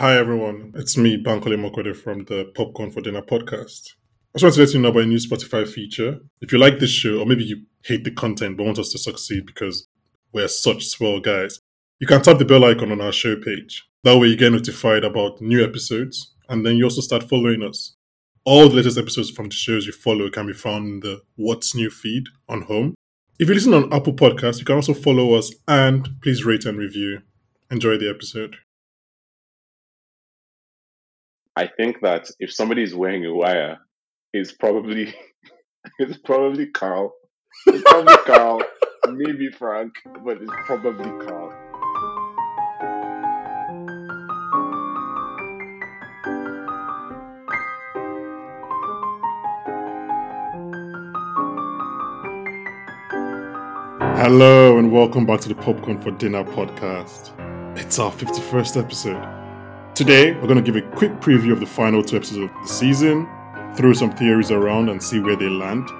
Hi everyone, it's me, Bankole Mokwede from the Popcorn for Dinner podcast. I just want to let you know about a new Spotify feature. If you like this show, or maybe you hate the content but want us to succeed because we're such swell guys, you can tap the bell icon on our show page. That way you get notified about new episodes, and then you also start following us. All the latest episodes from the shows you follow can be found in the What's New feed on home. If you listen on Apple Podcasts, you can also follow us and please rate and review. Enjoy the episode. I think that if somebody is wearing a wire, it's probably it's probably Carl. It's probably Carl, maybe Frank, but it's probably Carl. Hello and welcome back to the Popcorn for Dinner podcast. It's our 51st episode. Today, we're going to give a quick preview of the final two episodes of the season, throw some theories around and see where they land.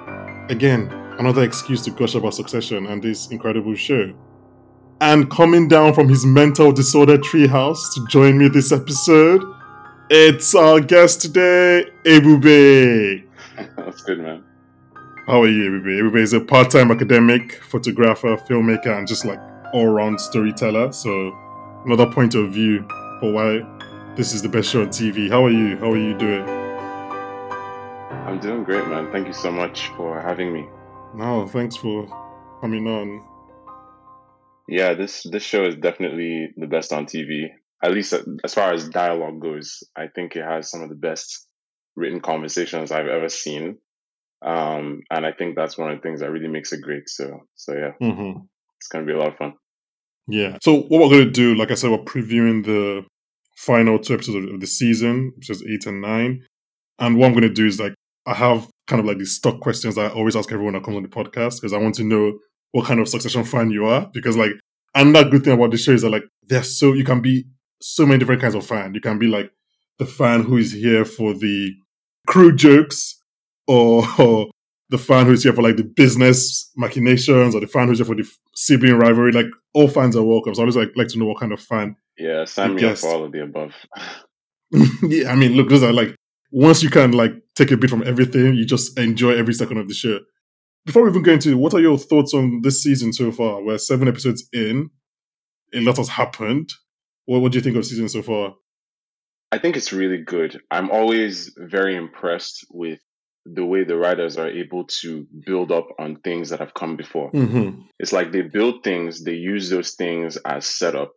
Again, another excuse to gush about Succession and this incredible show. And coming down from his mental disorder treehouse to join me this episode, it's our guest today, Ebube. That's good, man. How are you, Ebube? Ebube is a part-time academic, photographer, filmmaker, and just like all-round storyteller. So another point of view for why this is the best show on TV. How are you? How are you doing? I'm doing great, man. Thank you so much for having me. No, thanks for coming on. Yeah, this this show is definitely the best on TV. At least as far as dialogue goes, I think it has some of the best written conversations I've ever seen. Um, and I think that's one of the things that really makes it great. So, so yeah, Mm-hmm. it's gonna be a lot of fun. Yeah. So what we're gonna do, like I said, we're previewing the final two episodes of the season, which is eight and nine. And what I'm gonna do is like I have kind of like these stock questions I always ask everyone that comes on the podcast because I want to know what kind of Succession fan you are. Because like another good thing about the show is that like there's so you can be so many different kinds of fan. You can be like the fan who is here for the crew jokes, or, or the fan who's here for like the business machinations, or the fan who's here for the sibling rivalry. Like all fans are welcome. So I always like like to know what kind of fan. Yeah, sign me up for all of the above. yeah, I mean, look, those are like once you can like take a bit from everything, you just enjoy every second of the show. Before we even go into what are your thoughts on this season so far? We're seven episodes in. A lot has happened. What, what do you think of season so far? I think it's really good. I'm always very impressed with the way the writers are able to build up on things that have come before. Mm-hmm. It's like they build things, they use those things as setup,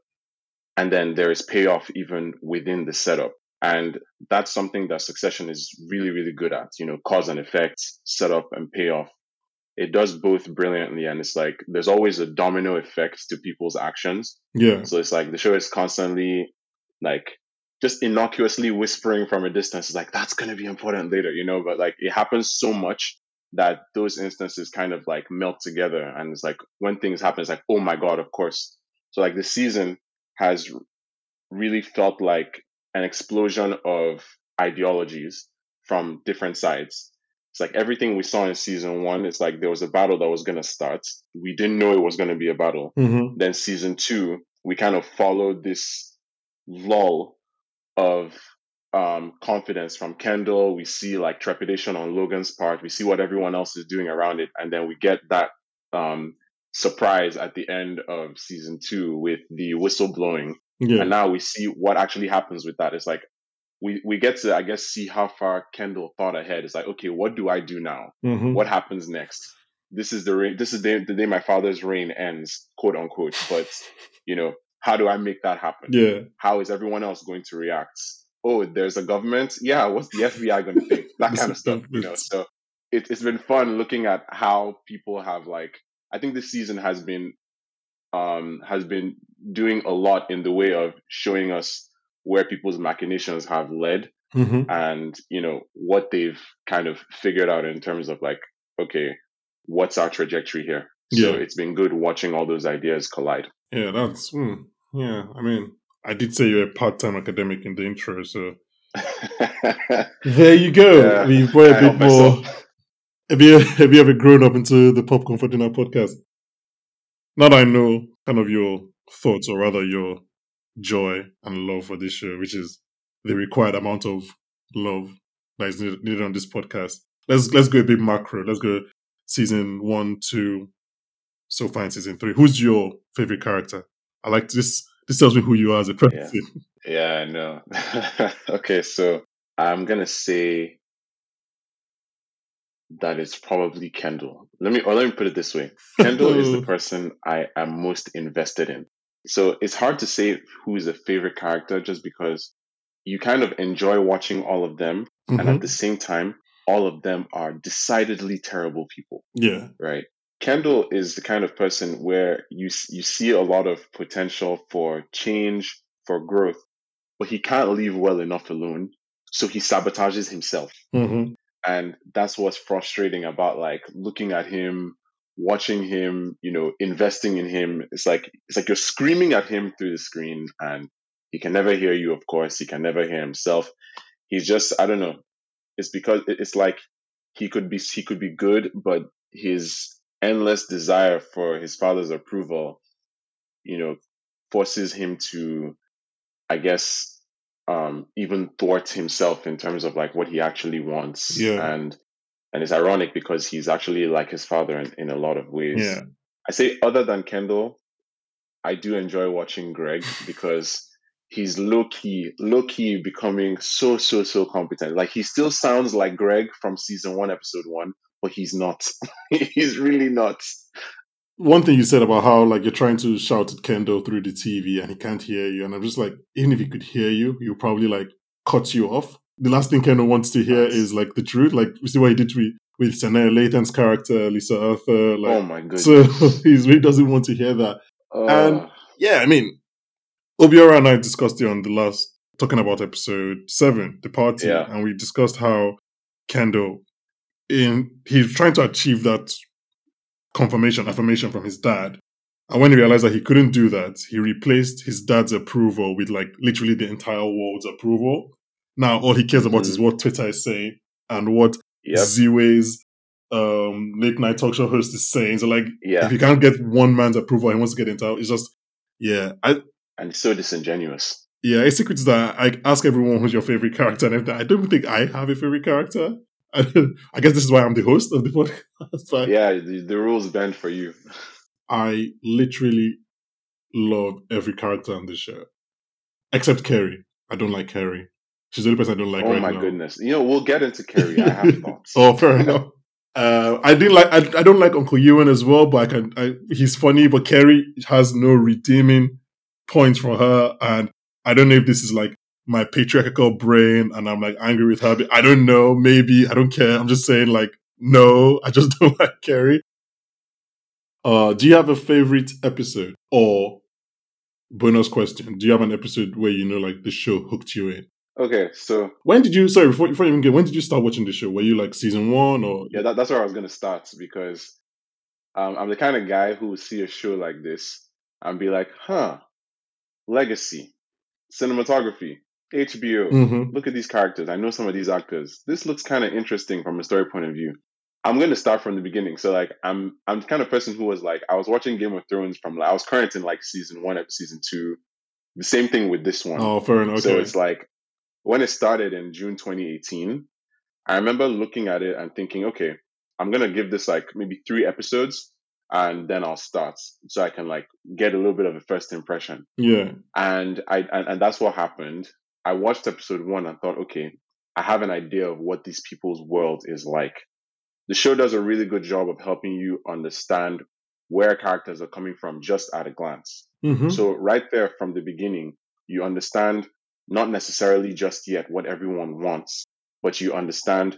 and then there is payoff even within the setup. And that's something that Succession is really, really good at, you know, cause and effect, setup and payoff. It does both brilliantly, and it's like there's always a domino effect to people's actions. Yeah. So it's like the show is constantly like just innocuously whispering from a distance, it's like that's gonna be important later, you know, but like it happens so much that those instances kind of like melt together and it's like when things happen, it's like, oh my god, of course. So like the season has really felt like an explosion of ideologies from different sides. It's like everything we saw in season one, it's like there was a battle that was gonna start. We didn't know it was gonna be a battle Mm-hmm. then season two, we kind of followed this lull of um, confidence from Kendall. We see like trepidation on Logan's part. We see what everyone else is doing around it, and then we get that um, surprise at the end of season two with the whistle blowing. Yeah. And now we see what actually happens with that. It's like we we get to I guess see how far Kendall thought ahead. It's like okay, what do I do now? Mm-hmm. what happens next this is the this is the, the day my father's reign ends quote unquote but you know how do i make that happen? Yeah. how is everyone else going to react? Oh there's a government? Yeah what's the fbi going to think? That kind of stuff you know so it, it's been fun looking at how people have like i think this season has been um has been doing a lot in the way of showing us where people's machinations have led Mm-hmm. and you know what they've kind of figured out in terms of like okay what's our trajectory here? Yeah. so it's been good watching all those ideas collide Yeah, that's mm, yeah. I mean, I did say you're a part-time academic in the intro, so there you go. Yeah, We've got I a bit more. Have you have you ever grown up into the Popcorn for Dinner podcast? Now that I know kind of your thoughts, or rather your joy and love for this show, which is the required amount of love that is needed on this podcast. Let's let's go a bit macro. Let's go season one, two, so far in season three. Who's your favorite character? I like this. This tells me who you are as a person. Yeah, yeah I know. okay, so I'm gonna say that it's probably Kendall. Let me or let me put it this way. Kendall is the person I am most invested in. So it's hard to say who is a favorite character just because you kind of enjoy watching all of them mm-hmm. and at mm-hmm. the same time all of them are decidedly terrible people. Yeah. Right. Kendall is the kind of person where you you see a lot of potential for change, for growth, but he can't leave well enough alone, so he sabotages himself. Mm-hmm. And that's what's frustrating about like looking at him, watching him, you know, investing in him. It's like it's like you're screaming at him through the screen, and he can never hear you. Of course, he can never hear himself. He's just I don't know. It's because it's like he could be he could be good, but his endless desire for his father's approval, you know, forces him to, I guess, um, even thwart himself in terms of like what he actually wants. Yeah. And and it's ironic because he's actually like his father in, in a lot of ways. Yeah. I say other than Kendall, I do enjoy watching Greg because he's low key, low key becoming so, so, so competent. Like he still sounds like Greg from season one, episode one, but he's not. he's really not. One thing you said about how like you're trying to shout at Kendall through the TV and he can't hear you, and I'm just like, even if he could hear you, he'll probably like cut you off. The last thing Kendall wants to hear is like the truth. Like we see what he did with with Sanaa Lathan's character, Lisa Arthur. Like, oh my goodness! So he really doesn't want to hear that. Uh, and yeah, I mean, Obiora and I discussed it on the last talking about episode seven, the party, yeah. and we discussed how Kendall in he's trying to achieve that confirmation, affirmation from his dad. And when he realized that he couldn't do that, he replaced his dad's approval with like literally the entire world's approval. Now all he cares about mm. is what Twitter is saying and what yep. Ziwe's um, late night talk show host is saying. So like, yeah. if you can't get one man's approval, he wants to get into it's just yeah. I and so disingenuous. Yeah, a secret is that I ask everyone who's your favorite character, and I don't think I have a favorite character. I guess this is why I'm the host of the podcast. yeah, the, the rules bend for you. I literally love every character on this show, except Kerry. I don't like Kerry. She's the only person I don't like. Oh right my now. goodness! You know, we'll get into Kerry. I have thoughts. oh, fair enough. Uh, I didn't like. I, I don't like Uncle Ewan as well, but I can. I, he's funny, but Kerry has no redeeming points for her, and I don't know if this is like my patriarchal brain and I'm like angry with her. I don't know. Maybe I don't care. I'm just saying like, no, I just don't like Kerry. Uh, do you have a favorite episode or bonus question? Do you have an episode where you know like the show hooked you in? Okay, so when did you? Sorry, before, before you even get, when did you start watching the show? Were you like season one or? Yeah, that, that's where I was gonna start because um, I'm the kind of guy who will see a show like this and be like, "Huh, legacy, cinematography, HBO. Mm-hmm. Look at these characters. I know some of these actors. This looks kind of interesting from a story point of view. I'm going to start from the beginning. So like I'm I'm the kind of person who was like I was watching Game of Thrones from like I was current in like season 1 up season 2. The same thing with this one. Oh, fair enough. Okay. So it's like when it started in June 2018, I remember looking at it and thinking, okay, I'm going to give this like maybe 3 episodes and then I'll start so I can like get a little bit of a first impression. Yeah. And I and, and that's what happened. I watched episode one and thought, okay, I have an idea of what these people's world is like. The show does a really good job of helping you understand where characters are coming from just at a glance. Mm-hmm. So right there from the beginning, you understand not necessarily just yet what everyone wants, but you understand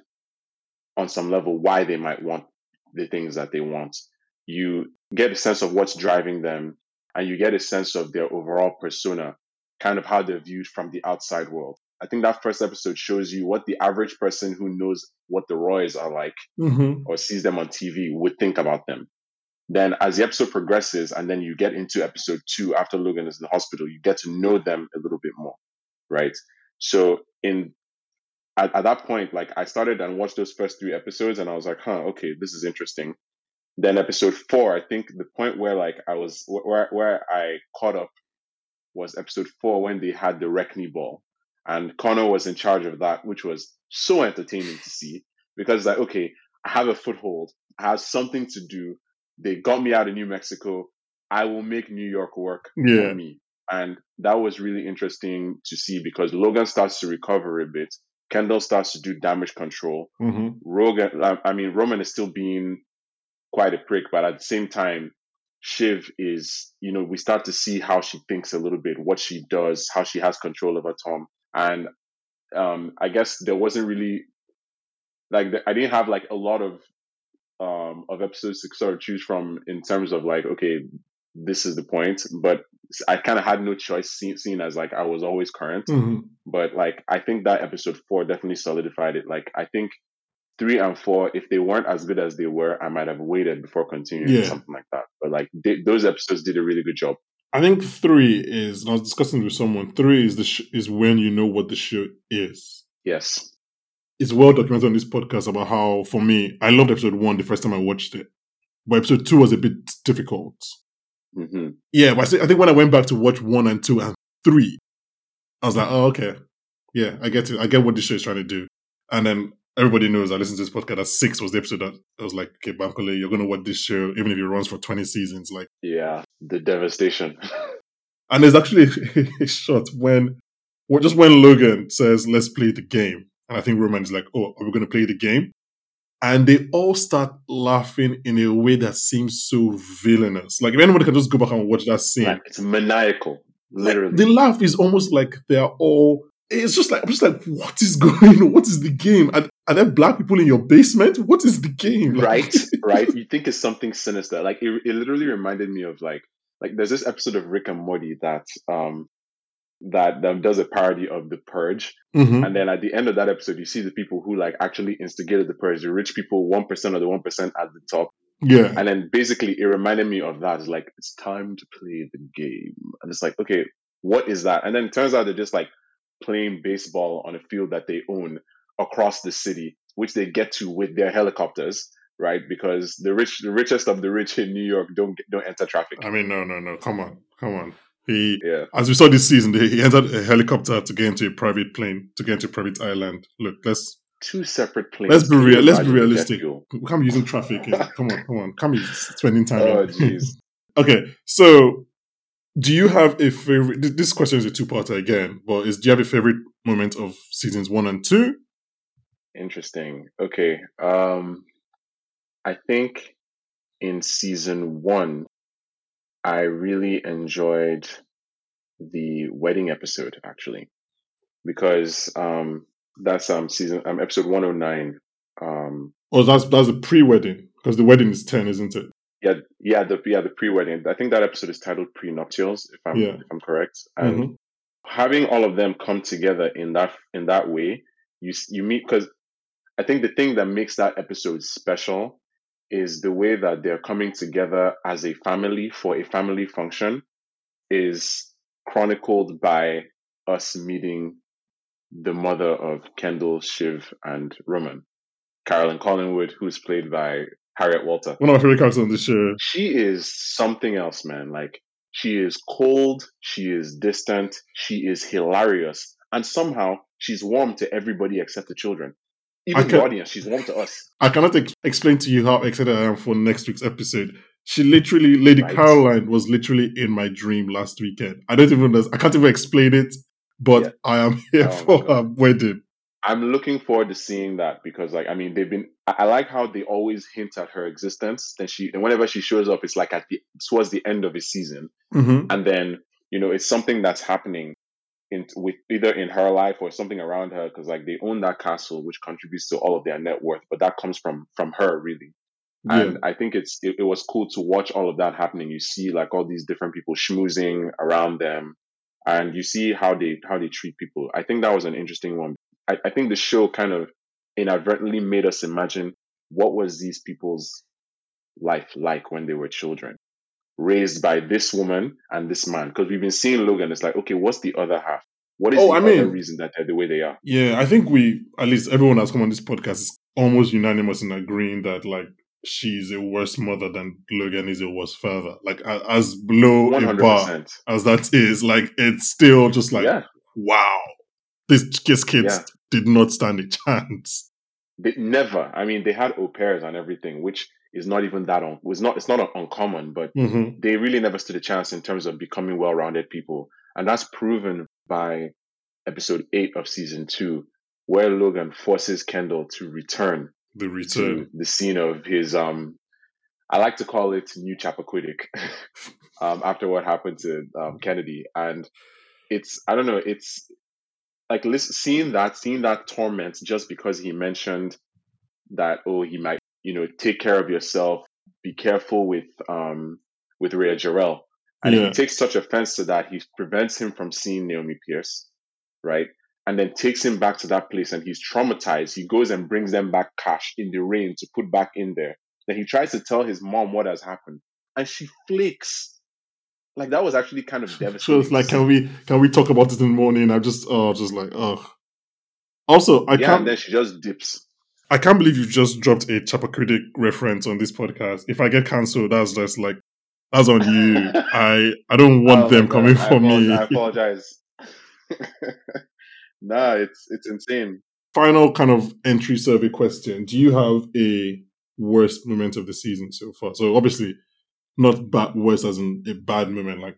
on some level why they might want the things that they want. You get a sense of what's driving them and you get a sense of their overall persona kind of how they're viewed from the outside world. I think that first episode shows you what the average person who knows what the Roys are like mm-hmm. or sees them on TV would think about them. Then, as the episode progresses, and then you get into episode two after Logan is in the hospital, you get to know them a little bit more, right? So, in at, at that point, like I started and watched those first three episodes, and I was like, "Huh, okay, this is interesting." Then episode four, I think the point where like I was where where I caught up was episode four when they had the Reckney ball. And Connor was in charge of that, which was so entertaining to see because like, okay, I have a foothold. I have something to do. They got me out of New Mexico. I will make New York work Yeah. for me. And that was really interesting to see because Logan starts to recover a bit. Kendall starts to do damage control. hmm Rogan, I mean, Roman is still being quite a prick, but at the same time, Shiv is, you know, we start to see how she thinks a little bit, what she does, how she has control over Tom. And um, I guess there wasn't really like I didn't have like a lot of um of episodes to sort of choose from in terms of like, okay, this is the point, but I kind of had no choice, seen, seeing as like I was always current hmm but like I think that episode four definitely solidified it. Like I think three and four, if they weren't as good as they were, I might have waited before continuing Yeah. something like that. But like they, those episodes did a really good job. I think three is. and I was discussing with someone. Three is the sh- is when you know what the show is. Yes, It's well documented on this podcast about how, for me, I loved episode one the first time I watched it, but episode two was a bit difficult. hmm Yeah, but I think when I went back to watch one and two and three, I was like, oh, okay. Yeah, I get it. I get what this show is trying to do. And then everybody knows I listened to this podcast that six was the episode that I was like, okay, Bankole, you're going to watch this show, even if it runs for 20 seasons. Like, yeah, the devastation. and there's actually a shot when, well, just when Logan says, let's play the game. And I think Roman is like, oh, are we going to play the game? And they all start laughing in a way that seems so villainous. Like, if anybody can just go back and watch that scene. like it's maniacal, Like, literally. the laugh is almost like they're all. It's just like I'm just like, what is going on? What is the game? Are, are there black people in your basement? What is the game? Like- right, right. You think it's something sinister. Like it, it literally reminded me of like like there's this episode of Rick and Morty that um that um, does a parody of the Purge, Mhm. And then at the end of that episode, you see the people who like actually instigated the purge, the rich people, one percent of the one percent at the top. Yeah, And then basically, it reminded me of that. It's like it's time to play the game, and it's like, okay, what is that? And then it turns out they're just like playing baseball on a field that they own across the city, which they get to with their helicopters, right? Because the rich, the richest of the rich in New York don't don't enter traffic. I mean, no, no, no. Come on, come on. He, Yeah, as we saw this season, he entered a helicopter to get into a private plane, to get into a private island. Look, let's two separate planes. let's be real. Let's be imagine the jet realistic. We can't be using traffic. here. Come on, come on. Can't be spending time. Oh, jeez. Okay, so do you have a favorite? This question is a two-parter again, but is do you have a favorite moment of seasons one and two? Interesting. Okay. Um I think in season 1 I really enjoyed the wedding episode actually because um that's um season um episode 109 um Or that's that's the pre-wedding because the wedding is ten, isn't it? yeah yeah the yeah the pre-wedding I think that episode is titled prenuptials if I'm Yeah. if I'm correct and Mhm. having all of them come together in that in that way you you meet because i think the thing that makes that episode special is the way that they're coming together as a family for a family function is chronicled by us meeting the mother of kendall shiv and roman carolyn collingwood who's played by harriet walter One of my favorite characters on the show. she is something else, man. Like she is cold, she is distant, she is hilarious, and somehow she's warm to everybody except the children. Even can- audience, she's warm to us. I cannot ex- explain to you how excited I am for next week's episode. She literally, Lady Right. Caroline was literally in my dream last weekend. I don't even. I can't even explain it, but Yeah. I am here Oh for her wedding. I'm looking forward to seeing that because, like, I mean, they've been. I, like how they always hint at her existence. Then she, and whenever she shows up, it's like at the towards the end of a season, hmm and then you know it's something that's happening in with either in her life or something around her because like they own that castle which contributes to all of their net worth but that comes from from her really. Yeah. and i think it's it, it was cool to watch all of that happening. You see like all these different people schmoozing around them and you see how they how they treat people. I think that was an interesting one. I, I think the show kind of inadvertently made us imagine what was these people's life like when they were children raised by this woman and this man because we've been seeing logan it's like okay what's the other half what is Oh, the I other mean- reason that they're the way they are Yeah, I think we, at least everyone that's come on this podcast is almost unanimous in agreeing that, like, she's a worse mother than Logan is a worse father. Like as low a bar as that is, like it's still just like yeah. wow, these kids kids yeah. did not stand a chance. They never. I mean, they had au pairs and everything, which is not even that on was not it's not uncommon, but mm-hmm. they really never stood a chance in terms of becoming well-rounded people, and that's proven by episode eight of season two, where Logan forces Kendall to return the return. the scene of his um I like to call it new Chappaquiddick um after what happened to um, Kennedy. And it's I don't know it's like listen, seeing that seeing that torment just because he mentioned that oh he might you know take care of yourself be careful with um with Rhea Jarrell and yeah. he takes such offense to that he prevents him from seeing Naomi Pierce right and then takes him back to that place and he's traumatized. He goes and brings them back cash in the rain to put back in there. Then he tries to tell his mom what has happened and she flakes. Like that was actually kind of devastating. So it's like, can we can we talk about it in the morning? I'm just oh, just like oh. Also, I yeah, can't. And then she just dips. I can't believe you just dropped a Chappaquiddick reference on this podcast. If I get cancelled, that's just like that's on you. I I don't want oh them coming for me. I apologize. Nah, it's it's insane. Final kind of entry survey question: Do you have a worst moment of the season so far? So obviously, not bad worst as in a bad moment. Like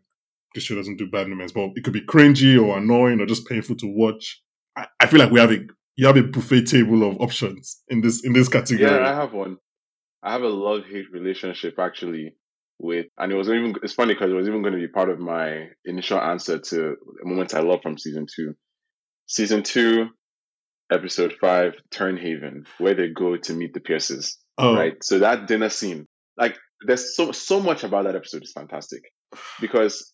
this show doesn't do bad moments, but it could be cringy or annoying or just painful to watch. I, I feel like we have a you have a buffet table of options in this in this category. Yeah, I have one. I have a love hate relationship actually with, and it was even it's funny because it was even going to be part of my initial answer to moments I love from season two season two, episode five, Tern Haven, where they go to meet the Pierces. Oh. Right. So that dinner scene, like there's so so much about that episode is fantastic. Because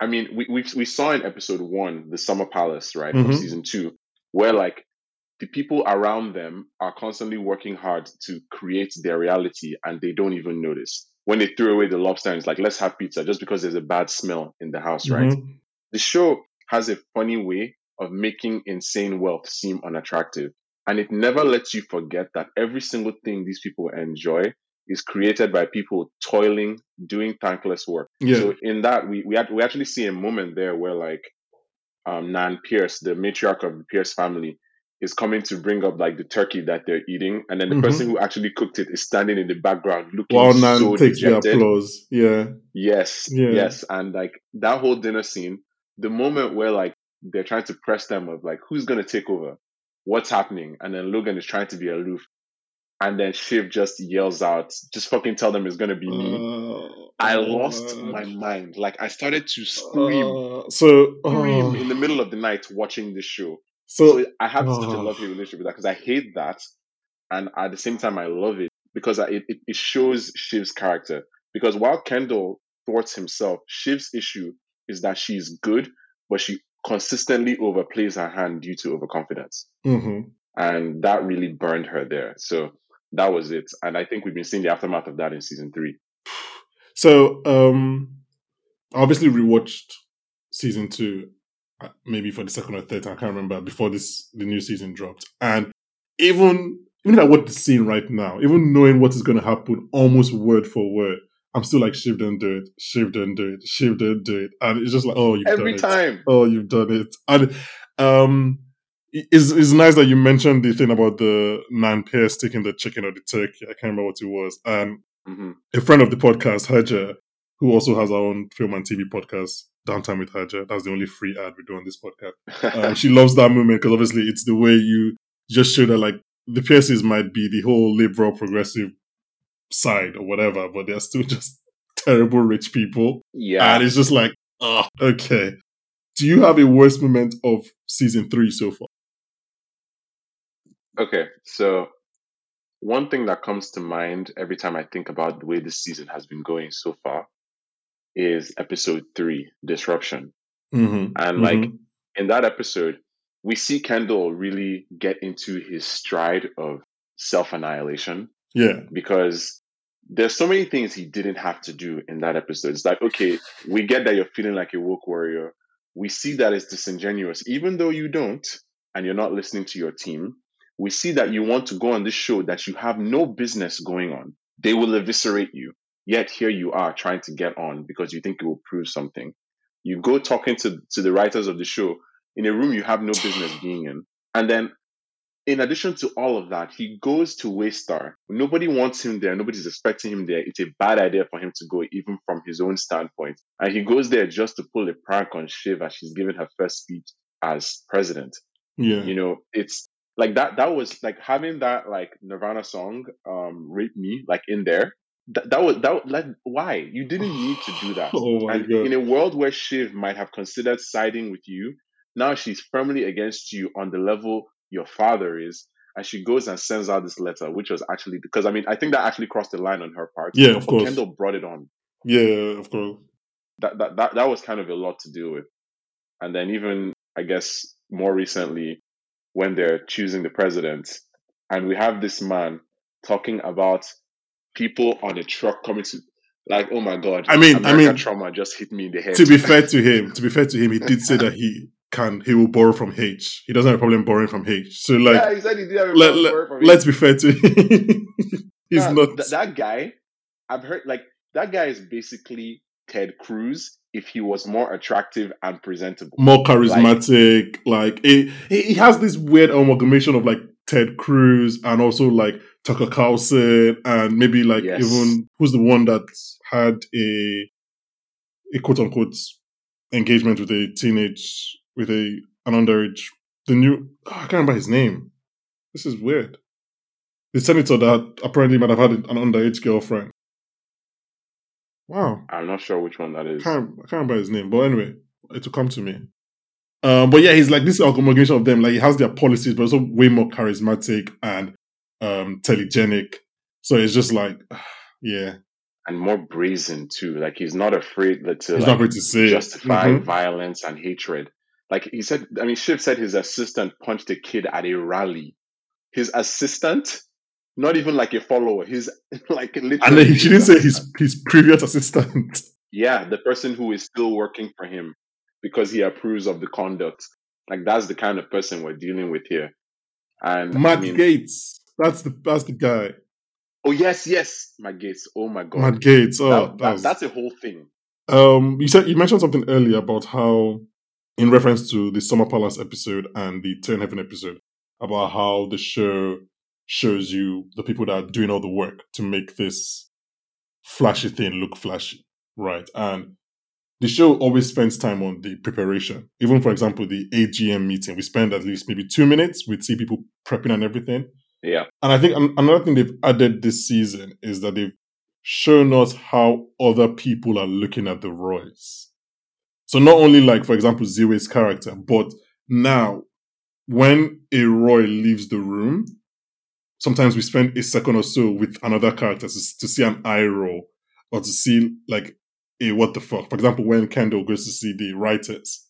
I mean, we we we saw in episode one, the Summer Palace, right, mm-hmm. season two, where like the people around them are constantly working hard to create their reality and they don't even notice. When they threw away the lobster it's like, let's have pizza just because there's a bad smell in the house, mm-hmm. right? The show has a funny way of making insane wealth seem unattractive. And it never lets you forget that every single thing these people enjoy is created by people toiling, doing thankless work. Yeah. So in that, we we, we actually see a moment there where like um, Nan Pierce, the matriarch of the Pierce family, is coming to bring up like the turkey that they're eating, and then the mm-hmm. person who actually cooked it is standing in the background looking Nan so takes dejected. the applause. Yeah. Yes. Yeah. Yes. And like that whole dinner scene, the moment where like they're trying to press them of like who's gonna take over, what's happening, and then Logan is trying to be aloof, and then Shiv just yells out, just fucking tell them it's gonna be me. Uh, I lost uh, my mind. Like I started to scream, uh, so scream in the middle of the night watching this show. So, I have such a lovely relationship with that because I hate that, and at the same time I love it because it, it, it shows Shiv's character. Because while Kendall thwarts himself, Shiv's issue is that she's good, but she consistently overplays her hand due to overconfidence. Mm-hmm. And that really burned her there. So that was it. And I think we've been seeing the aftermath of that in season three. So, um, obviously rewatched season two, maybe for the second or third time, I can't remember, before this, the new season dropped. And even, even if I watch the scene right now, even knowing what is going to happen almost word for word, I'm still like, Shiv didn't do it. Shiv didn't do it. Shiv didn't do it. And it's just like, oh, you've Every done time. it. Oh, you've done it. And um, it's, it's nice that you mentioned the thing about the nine pairs taking the chicken or the turkey. I can't remember what it was. And mm-hmm. a friend of the podcast, Haja, who also has our own film and TV podcast, Downtime with Haja. That's the only free ad we do on this podcast. um, she loves that moment because obviously it's the way you just show that like the Pierces might be the whole liberal progressive side or whatever, but they're still just terrible rich people. Yeah. And it's just like, oh, okay. Do you have a worst moment of season three so far? Okay, so one thing that comes to mind every time I think about the way this season has been going so far is episode three, Disruption. Mm-hmm. And like mm-hmm. in that episode, we see Kendall really get into his stride of self annihilation. Yeah. Because there's so many things he didn't have to do in that episode. It's like, okay, we get that you're feeling like a woke warrior. We see that it's disingenuous, even though you don't, and you're not listening to your team. we see that you want to go on this show that you have no business going on. They will eviscerate you. Yet here you are trying to get on because you think it will prove something. You go talking to, to the writers of the show in a room you have no business being in. And then in addition to all of that, he goes to Waystar. Nobody wants him there. Nobody's expecting him there. It's a bad idea for him to go, even from his own standpoint. And he goes there just to pull a prank on Shiv as she's giving her first speech as president. Yeah. You know, it's like that. That was like having that like Nirvana song, um, "Rape Me," like in there. That, that was that. Like, why you didn't need to do that? oh my and god. in a world where Shiv might have considered siding with you, now she's firmly against you on the level your father is. And she goes and sends out this letter, which was actually because I mean I think that actually crossed the line on her part. Yeah, of course. Kendall brought it on. Yeah, of course. That, that that that was kind of a lot to deal with. And then even I guess more recently, when they're choosing the president, and we have this man talking about people on a truck coming to like, oh my god, I mean- I mean, trauma just hit me in the head. To be fair to him, to be fair to him, he did say that he can he will borrow from H. He doesn't have a problem borrowing from H. So like yeah, he said he did have a problem let, me. let's be fair to him. He's Nah, not th- that guy. I've heard like that guy is basically Ted Cruz if he was more attractive and presentable. more charismatic. Like, he, he he has this weird amalgamation of like Ted Cruz and also like Tucker Carlson and maybe like Yes. even who's the one that had a a quote unquote engagement with a teenage with a an underage the new oh, I can't remember his name. This is weird. The senator that apparently might have had an underage girlfriend. Wow. I'm not sure which one that is. can't I can't remember his name, but anyway, it will come to me. Um, but yeah, he's like this amalgamation of them. Like he has their policies, but also way more charismatic and um telegenic. So it's just like, yeah, and more brazen too. Like he's not afraid that to he's like, not afraid to say justify Mhm. violence and hatred. Like he said, I mean, Shiv said his assistant punched a kid at a rally. His assistant, not even like a follower. His like literally. And then he, she didn't say his his previous assistant. Yeah, the person who is still working for him because he approves of the conduct. Like that's the kind of person we're dealing with here. And Matt I mean, Gaetz. That's the that's the guy. oh yes, yes, Matt Gaetz. Oh my god, Matt Gaetz. Oh, That- that that- was- that's a whole thing. Um, you said you mentioned something earlier about how, in reference to the Summer Palace episode and the Tern Haven episode, about how the show shows you the people that are doing all the work to make this flashy thing look flashy, right? And the show always spends time on the preparation. Even for example, the AGM meeting, we spend at least maybe two minutes. We'd see people prepping and everything. Yeah, And I think another thing they've added this season is that they've shown us how other people are looking at the Royce. So not only like, for example, Ziwe's character, but now when a Roy leaves the room, sometimes we spend a second or so with another character to, to see an eye roll or to see like a what the fuck. For example, when Kendall goes to see the writers,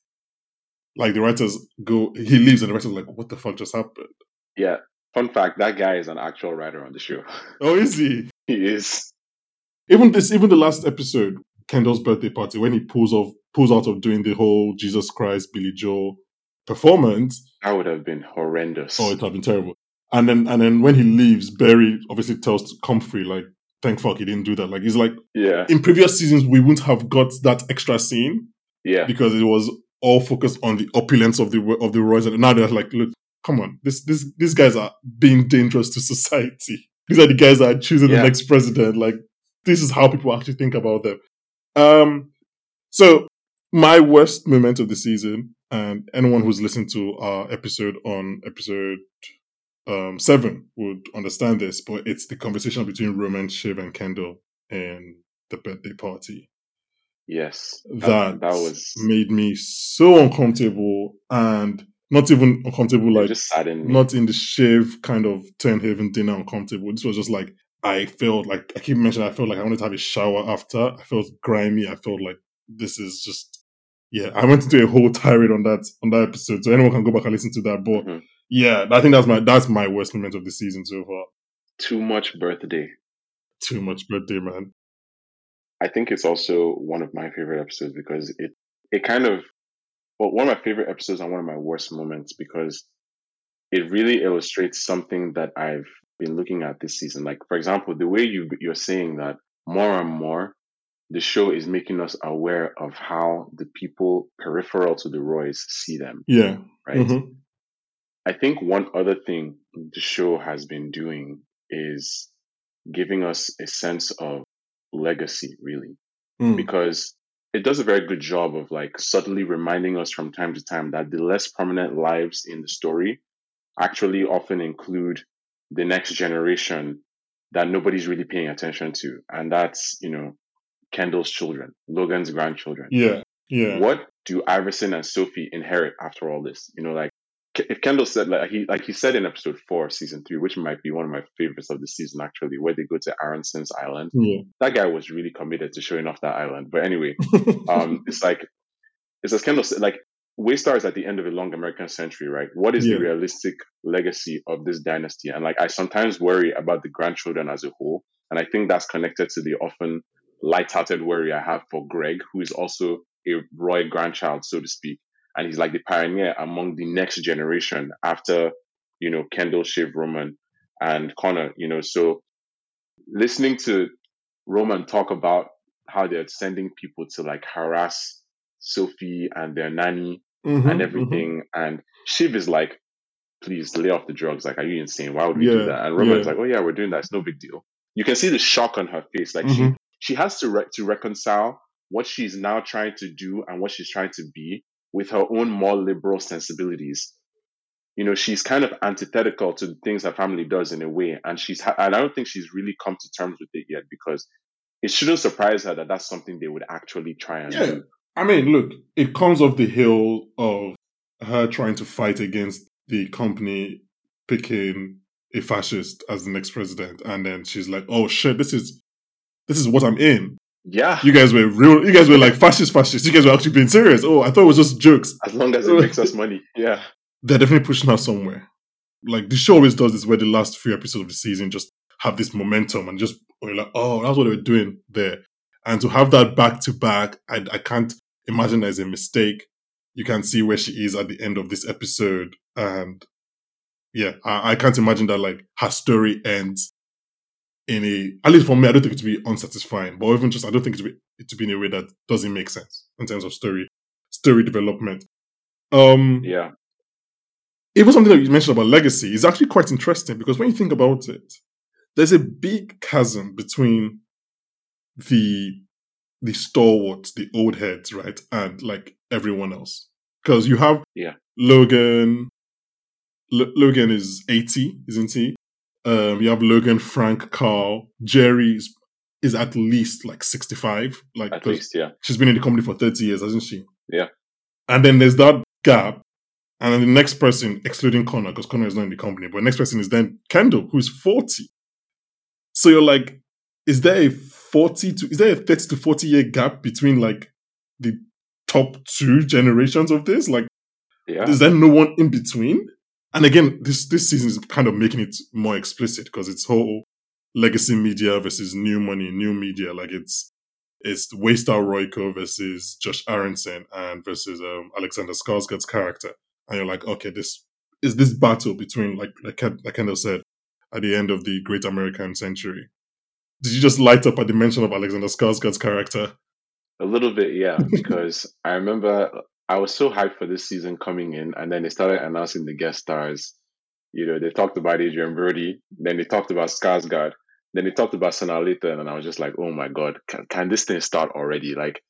like the writers go, he leaves and the writers are like, what the fuck just happened? yeah. Fun fact: that guy is an actual writer on the show. Oh, is he? he is. even this even the last episode kendall's birthday party when he pulls off pulls out of doing the whole jesus christ billy joel performance That would have been horrendous. oh it would have been terrible and then and then when he leaves barry obviously tells comfrey like thank fuck he didn't do that like he's like yeah, in previous seasons we wouldn't have got that extra scene yeah, because it was all focused on the opulence of the of the royals and now they're like look come on this this these guys are being dangerous to society these are the guys that are choosing Yeah. the next president like this is how people actually think about them um so my worst moment of the season and anyone who's listened to our episode on episode um seven would understand this but it's the conversation between roman shiv and kendall in the birthday party yes. that, that was made me so uncomfortable and not even uncomfortable like just saddened me. not in the Shiv kind of Tern Haven dinner uncomfortable. This was just like i felt like i keep mentioning i felt like i wanted to have a shower after. I felt grimy. I felt like this is just yeah i went into a whole tirade on that on that episode. So anyone can go back and listen to that. But Mhm. yeah i think that's my that's my worst moment of the season so far. Too much birthday. too much birthday man. I think it's also one of my favorite episodes because it it kind of well one of my favorite episodes and one of my worst moments because it really illustrates something that I've been looking at this season. Like, for example, the way you you're saying that more and more the show is making us aware of how the people peripheral to the Roys see them, Yeah. right? Mhm. I think one other thing the show has been doing is giving us a sense of legacy, really, Mm. because it does a very good job of like subtly reminding us from time to time that the less prominent lives in the story actually often include the next generation that nobody's really paying attention to. And that's, you know, Kendall's children, Logan's grandchildren. Yeah. Yeah. What do Iverson and Sophie inherit after all this? You know, like if Kendall said like he like he said in episode four, of season three, which might be one of my favorites of the season actually, where they go to Aaronson's island. Yeah. That guy was really committed to showing off that island. But anyway, um, it's like it's as Kendall said, like Waystar is at the end of a long American century, right? What is Yeah. the realistic legacy of this dynasty? And like I sometimes worry about the grandchildren as a whole, and I think that's connected to the often light-hearted worry I have for Greg, who is also a royal grandchild, so to speak, and he's like the pioneer among the next generation after you know Kendall, Shiv, Roman, and Connor. You know, so listening to Roman talk about how they're sending people to like harass Sophie and their nanny Mhm, and mhm. everything. And Shiv is like, please lay off the drugs. Like, are you insane? Why would we Yeah, do that? And Roman's yeah. like, oh yeah, we're doing that. It's no big deal. You can see the shock on her face. Like she Mhm. she has to re- to reconcile what she's now trying to do and what she's trying to be with her own more liberal sensibilities. You know, she's kind of antithetical to the things her family does in a way, and she's ha- and I don't think she's really come to terms with it yet because it shouldn't surprise her that that's something they would actually try and Yeah. do. I mean, look, it comes off the hill of her trying to fight against the company picking a fascist as the next president, and then she's like, "Oh shit, this is this is what I'm in." Yeah, You guys were real. You guys were like fascist, fascist. You guys were actually being serious. Oh, I thought it was just jokes. as long as it makes us money. Yeah. They're definitely pushing us somewhere. Like the show always does this, where the last few episodes of the season just have this momentum and just oh, you're like, "Oh, that's what they were doing there." And to have that back to back, I I can't imagine there's a mistake. You can see where she is at the end of this episode, and yeah, I, I can't imagine that like her story ends in a at least for me, I don't think it to be unsatisfying, but even just I don't think it to be it to be in a way that doesn't make sense in terms of story story development. Um, Yeah. even something that you mentioned about legacy is actually quite interesting because when you think about it, there's a big chasm between the the stalwarts, the old heads, right, and like everyone else. Because you have Yeah. Logan. L- Logan is eighty, isn't he? Um, you have Logan, Frank, Carl, Jerry is, at least like sixty-five. Like At least, yeah. she's been in the company for thirty years, hasn't she? Yeah. And then there's that gap and then the next person, excluding Connor, because Connor is not in the company, but the next person is then Kendall, who's 40. So you're like, is there a 40 to, is there a 30 to 40 year gap between like the top two generations of this? Like, Yeah. is there no one in between? And again, this, this season is kind of making it more explicit because it's whole legacy media versus new money, new media. Like it's, it's Waystar Royco versus Josh Aaronson and versus um, Alexander Skarsgård's character and you're like, okay, this is this battle between like like like Kendall said at the end of the Great American Century. Did you just light up at the mention of Alexander Skarsgård's character? A little bit, yeah, because I remember I was so hyped for this season coming in, and then they started announcing the guest stars. You know, they talked about Adrien Brody, then they talked about Skarsgård, then they talked about Sanaa Lathan, and I was just like, oh my god, can, can this thing start already? Like,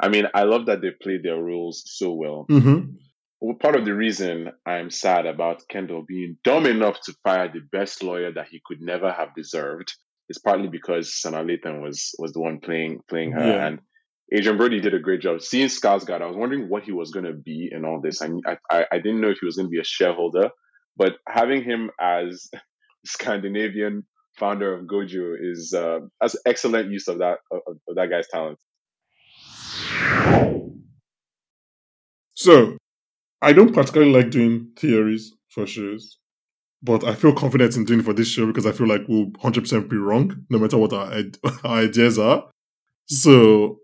I mean, I love that they played their roles so well. Mm-hmm. Well, part of the reason I'm sad about Kendall being dumb enough to fire the best lawyer that he could never have deserved is partly because Sanaa Lathan was was the one playing playing her, Yeah. and Adrien Brody did a great job. Seeing Skarsgård, I was wondering what he was going to be in all this. I, I I didn't know if he was going to be a shareholder, but having him as Scandinavian founder of Gojo is uh, that's excellent use of that of, of that guy's talent. So, I don't particularly like doing theories for shows, but I feel confident in doing for this show because I feel like we'll 100% be wrong no matter what our, our ideas are. So,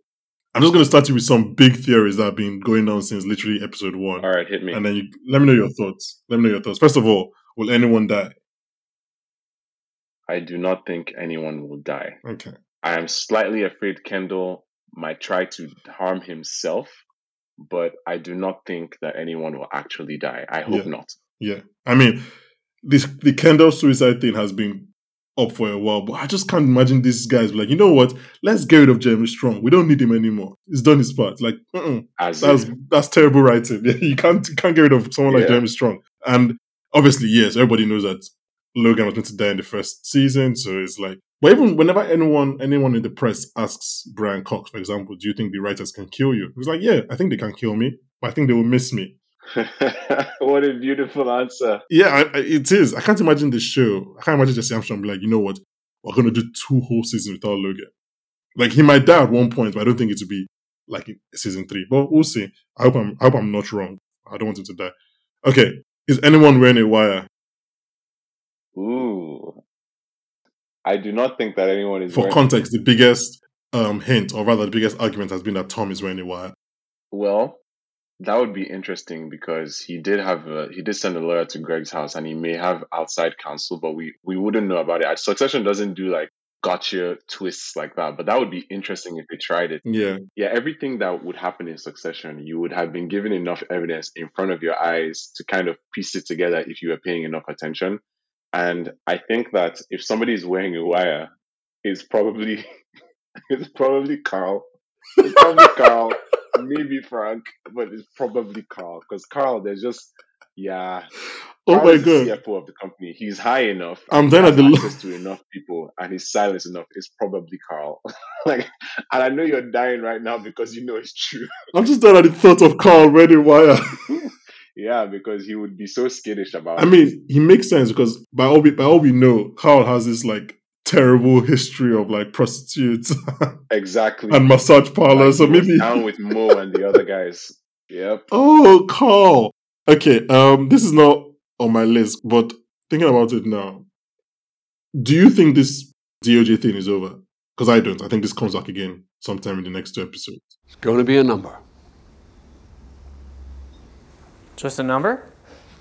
I'm just going to start you with some big theories that have been going on since literally episode one. All right, hit me. And then you let me know your thoughts. Let me know your thoughts. First of all, will anyone die? I do not think anyone will die. Okay. I am slightly afraid Kendall might try to harm himself, but I do not think that anyone will actually die. I hope Yeah. not. Yeah. I mean, this the Kendall suicide thing has been up for a while, but I just can't imagine these guys be like, you know what? Let's get rid of Jeremy Strong. We don't need him anymore. He's done his part. Like. That's if, that's terrible writing. you can't you can't get rid of someone like Yeah. Jeremy Strong. And obviously, yes, everybody knows that Logan was meant to die in the first season, so it's like. But even whenever anyone anyone in the press asks Brian Cox, for example, do you think the writers can kill you? He's like, yeah, I think they can kill me, but I think they will miss me. what a beautiful answer. Yeah, I, I, it is. I can't imagine the show. I can't imagine Jesse Armstrong be like, you know what? We're going to do two whole seasons without Logan. Like he might die at one point, but I don't think it will be like season three. But we'll see. I hope I'm. I hope I'm not wrong. I don't want him to die. Okay, is anyone wearing a wire? Ooh. I do not think that anyone is For wearing- context, the biggest um hint, or rather, the biggest argument has been that Tom is wearing a wire. Well, that would be interesting because he did have a, he did send a lawyer to Greg's house and he may have outside counsel, but we we wouldn't know about it. Succession doesn't do like gotcha twists like that, but that would be interesting if they tried it. Yeah, Yeah, everything that would happen in Succession, you would have been given enough evidence in front of your eyes to kind of piece it together if you were paying enough attention. And I think that if somebody is wearing a wire, it's probably it's probably Carl. It's probably Carl, maybe Frank, but it's probably Carl because Carl, there's just yeah. Oh Carl my God. CFO of the company. He's high enough. I'm he at the lo- access to enough people, and he's silent enough. It's probably Carl. like, and I know you're dying right now because you know it's true. I'm just done at the thought of Carl wearing a wire. yeah, because he would be so skittish about. I it. mean, he makes sense because by all we by all we know, Carl has this like terrible history of like prostitutes exactly. and massage Like, parlors. so maybe down with Mo and the other guys. Yep. Oh, Carl. Okay, um, this is not on my list, but thinking about it now, do you think this DOJ thing is over? Because I don't. I think this comes back again sometime in the next two episodes. It's going to be a number. Just a number?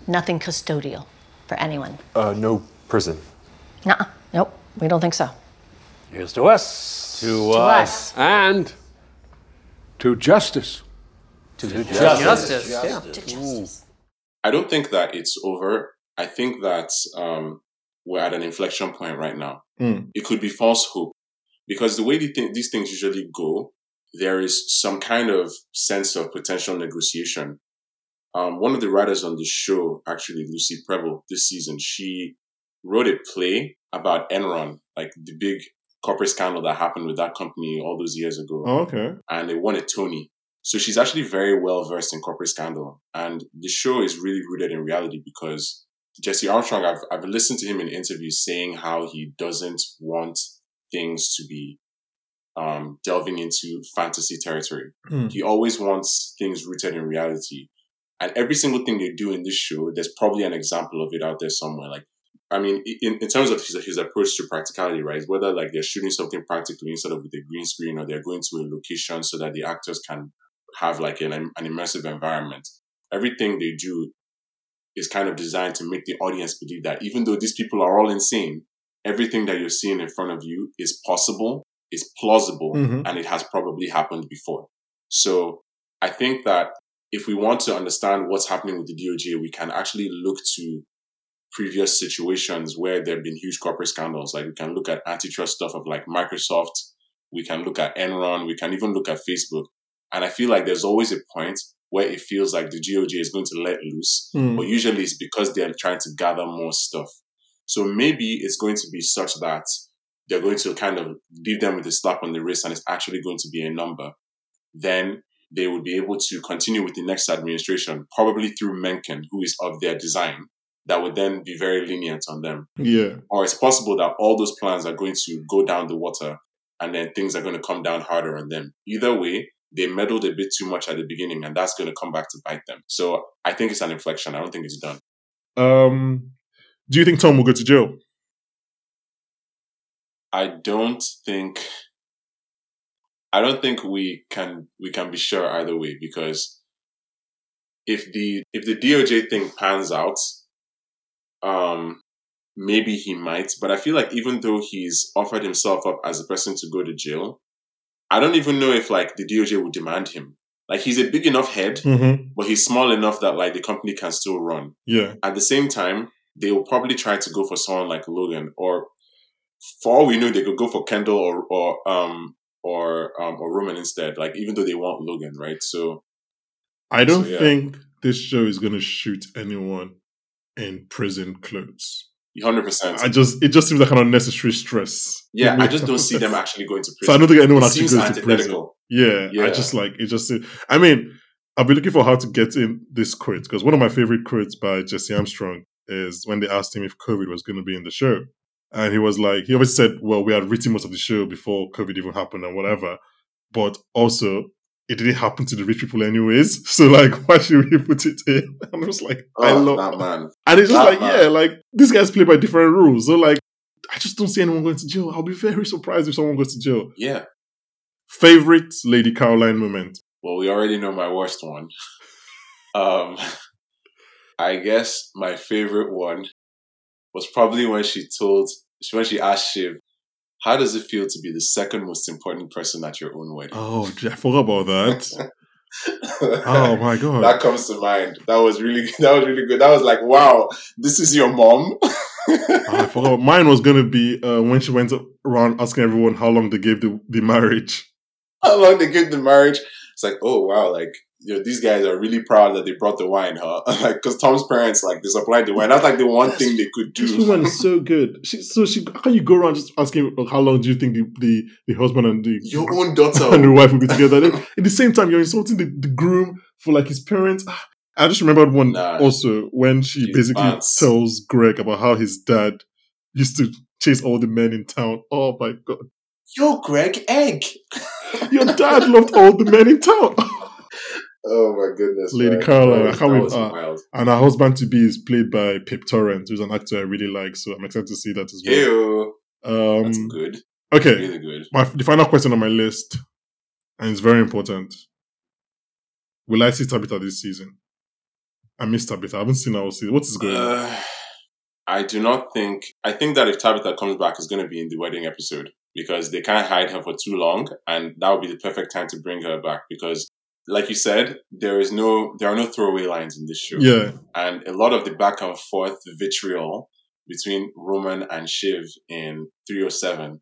Nothing custodial for anyone. Uh, no prison. Nuh Nope, we don't think so. Here's to us. To, To us. And to justice. Justice. Yeah. To justice. I don't think that it's over. I think that um, we're at an inflection point right now. Mm. It could be false hope because the way these things usually go, there is some kind of sense of potential negotiation. Um, one of the writers on the show, actually Lucy Prebble, this season, she wrote a play about Enron, like the big corporate scandal that happened with that company all those years ago Oh, okay. and they won a Tony. So she's actually very well versed in corporate scandal. And the show is really rooted in reality because Jesse Armstrong, I've, I've listened to him in interviews saying how he doesn't want things to be um, delving into fantasy territory. Hmm. He always wants things rooted in reality. And every single thing they do in this show, there's probably an example of it out there somewhere. Like, I mean, in, in terms of his, his approach to practicality, right? Whether like they're shooting something practically instead of with a green screen or they're going to a location so that the actors can have like an, an immersive environment. Everything they do is kind of designed to make the audience believe that even though these people are all insane, everything that you're seeing in front of you is possible, is plausible, Mhm. and it has probably happened before. So I think that if we want to understand what's happening with the DOJ, we can actually look to previous situations where there have been huge corporate scandals. Like we can look at antitrust stuff of like Microsoft, we can look at Enron, we can even look at Facebook. And I feel like there's always a point where it feels like the DOJ is going to let loose, Hmm. but usually it's because they're trying to gather more stuff. So maybe it's going to be such that they're going to kind of leave them with a slap on the wrist and it's actually going to be a number. Then they would be able to continue with the next administration, probably through Mencken, who is of their design, that would then be very lenient on them. Yeah. Or it's possible that all those plans are going to go down the water and then things are going to come down harder on them. Either way, they meddled a bit too much at the beginning and that's going to come back to bite them. So I think it's an inflection. I don't think it's done. Um, do you think Tom will go to jail? I don't think I don't think we can we can be sure either way because if the if the DOJ thing pans out, um, maybe he might. But I feel like even though he's offered himself up as a person to go to jail, I don't even know if like the DOJ would demand him. Like he's a big enough head, Mm-hmm. but he's small enough that like the company can still run. Yeah. At the same time, they will probably try to go for someone like Logan, or for all we know, they could go for Kendall or or um or um or Roman instead. Like even though they want Logan, right? So I don't So, yeah. think this show is going to shoot anyone in prison clothes. hundred percent. I just it just seems like an unnecessary stress. Yeah, I just don't see them actually going to prison. So I don't think anyone It actually goes to prison. antithetical. Yeah, I just like it. Just I mean, I'll be looking for how to get in this quote because one of my favorite quotes by Jesse Armstrong is when they asked him if COVID was going to be in the show, and he was like, he always said, "Well, we had written most of the show before COVID even happened and whatever, but also." It didn't happen to the rich people anyways, so like, why should we put it in? And I was like, I Oh, love that man. and it's just That like, man. yeah, like these guys play by different rules. So like, I just don't see anyone going to jail. I'll be very surprised if someone goes to jail. Yeah. Favorite Lady Caroline moment. Well, we already know my worst one. Um, I guess my favorite one was probably when she told, when she asked Shiv, "How does it feel to be the second most important person at your own wedding?" Oh, I forgot about that. oh my god. that comes to mind. That was really, that was really good. That was like, wow, this is your mom. I forgot. Mine was gonna be uh, when she went around asking everyone how long they gave the, the marriage. How long they gave the marriage? It's like, oh wow, like you know, these guys are really proud that they brought the wine, huh? like, because Tom's parents like they supplied the wine. That's like the one thing they could This do. woman is so good. She, so she, how can you go around just asking like, how long do you think the, the, the husband and the Your own daughter. and the wife will be together? Then at the same time, you're insulting the, the groom for like his parents. Ah, I just remembered one Nah. also when she basically tells Greg about how his dad used to chase all the men in town. Oh my god, Yo, Greg, egg. your dad loved all the men in town. Oh my goodness, Lady man. Caroline, That I was- can't that wait- was uh, and her husband to be is played by Pip Torrens, who's an actor I really like. So I'm excited to see that as well. Ew, that's Um, good. okay, Really good. my the final question on my list, and it's very important. Will I see Tabitha this season? I miss Tabitha. I haven't seen her all season. What is going on? Uh, I do not think. I think that if Tabitha comes back, it's going to be in the wedding episode because they can't hide her for too long, and that would be the perfect time to bring her back. Because, like you said, there is no, there are no throwaway lines in this show. Yeah, and a lot of the back and forth vitriol between Roman and Shiv in 307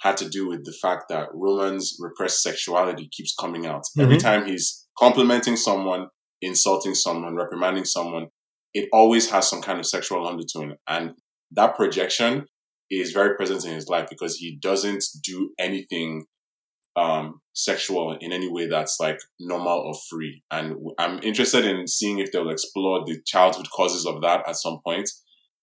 had to do with the fact that Roman's repressed sexuality keeps coming out. Every Mhm. time he's complimenting someone, insulting someone, reprimanding someone, it always has some kind of sexual undertone. And that projection is very present in his life because he doesn't do anything um, sexual in any way that's like normal or free. And I'm interested in seeing if they'll explore the childhood causes of that at some point.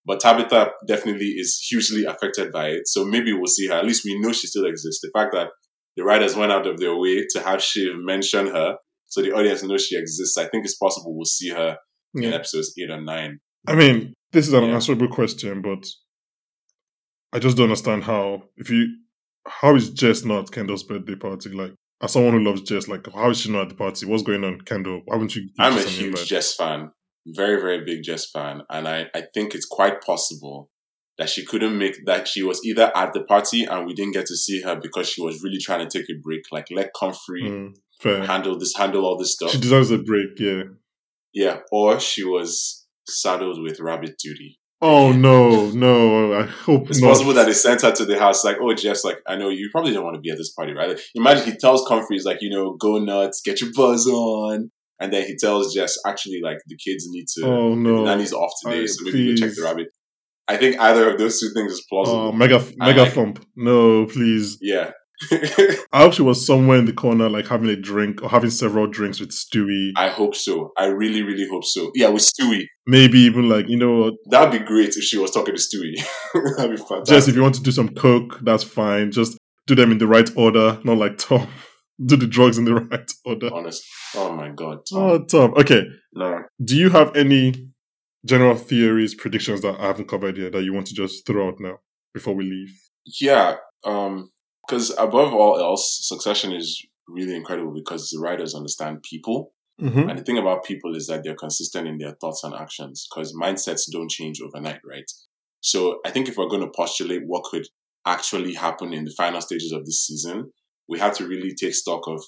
But Tabitha definitely is hugely affected by it. So maybe we'll see her. At least we know she still exists. The fact that the writers went out of their way to have Shiv mention her so the audience knows she exists, I think it's possible we'll see her in episodes eight and nine. I mean, this is an Yeah. unanswerable question, but I just don't understand how. If you, how is Jess not Kendall's birthday party? Like, as someone who loves Jess, like, how is she not at the party? What's going on, Kendall? Why haven't you? I'm a huge invite? Jess fan. Very, very big Jess fan. And I, I think it's quite possible that she couldn't make that she was either at the party and we didn't get to see her because she was really trying to take a break. Like let Comfrey Mm, handle this handle all this stuff. She deserves a break. Yeah. Yeah. Or she was saddled with rabbit duty. Oh no, no! I hope It's not. possible that they sent her to the house, like, oh, Jeff's like, I know you probably don't want to be at this party, right? Imagine he tells Comfrey, he's like, you know, go nuts, get your buzz on. And then he tells Jess, actually, like, the kids need to, Oh no, the nanny's off today, I- so maybe go check the rabbit. I think either of those two things is oh, plausible. Oh, mega, mega like- thump! No, please. yeah. I hope she was somewhere in the corner, like having a drink or having several drinks with Stewie. I hope so. I really, really hope so. Yeah, with Stewie. Maybe even like you know, what, That'd be great if she was talking to Stewie. That'd be fantastic. Jess, if you want to do some coke, that's fine. Just do them in the right order, not like Tom. do the drugs in the right order. Honest. Oh my god. Tom. Oh, Tom. Okay. No. Do you have any general theories, predictions that I haven't covered yet that you want to just throw out now before we leave? Yeah. Um, because above all else, Succession is really incredible because the writers understand people. Mm-hmm. And the thing about people is that they're consistent in their thoughts and actions because mindsets don't change overnight, right? So I think if we're going to postulate what could actually happen in the final stages of this season, we have to really take stock of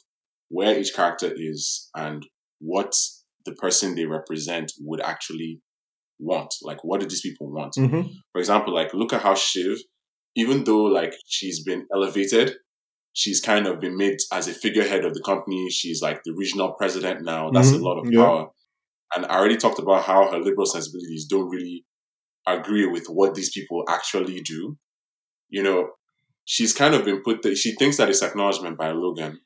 where each character is and what the person they represent would actually want. Like, what do these people want? Mm-hmm. For example, like, look at how Shiv, even though like she's been elevated, she's kind of been made as a figurehead of the company. She's like the regional president now. That's Mhm. a lot of Yeah. power. And I already talked about how her liberal sensibilities don't really agree with what these people actually do. You know, she's kind of been put there. She thinks that it's acknowledgement by Logan,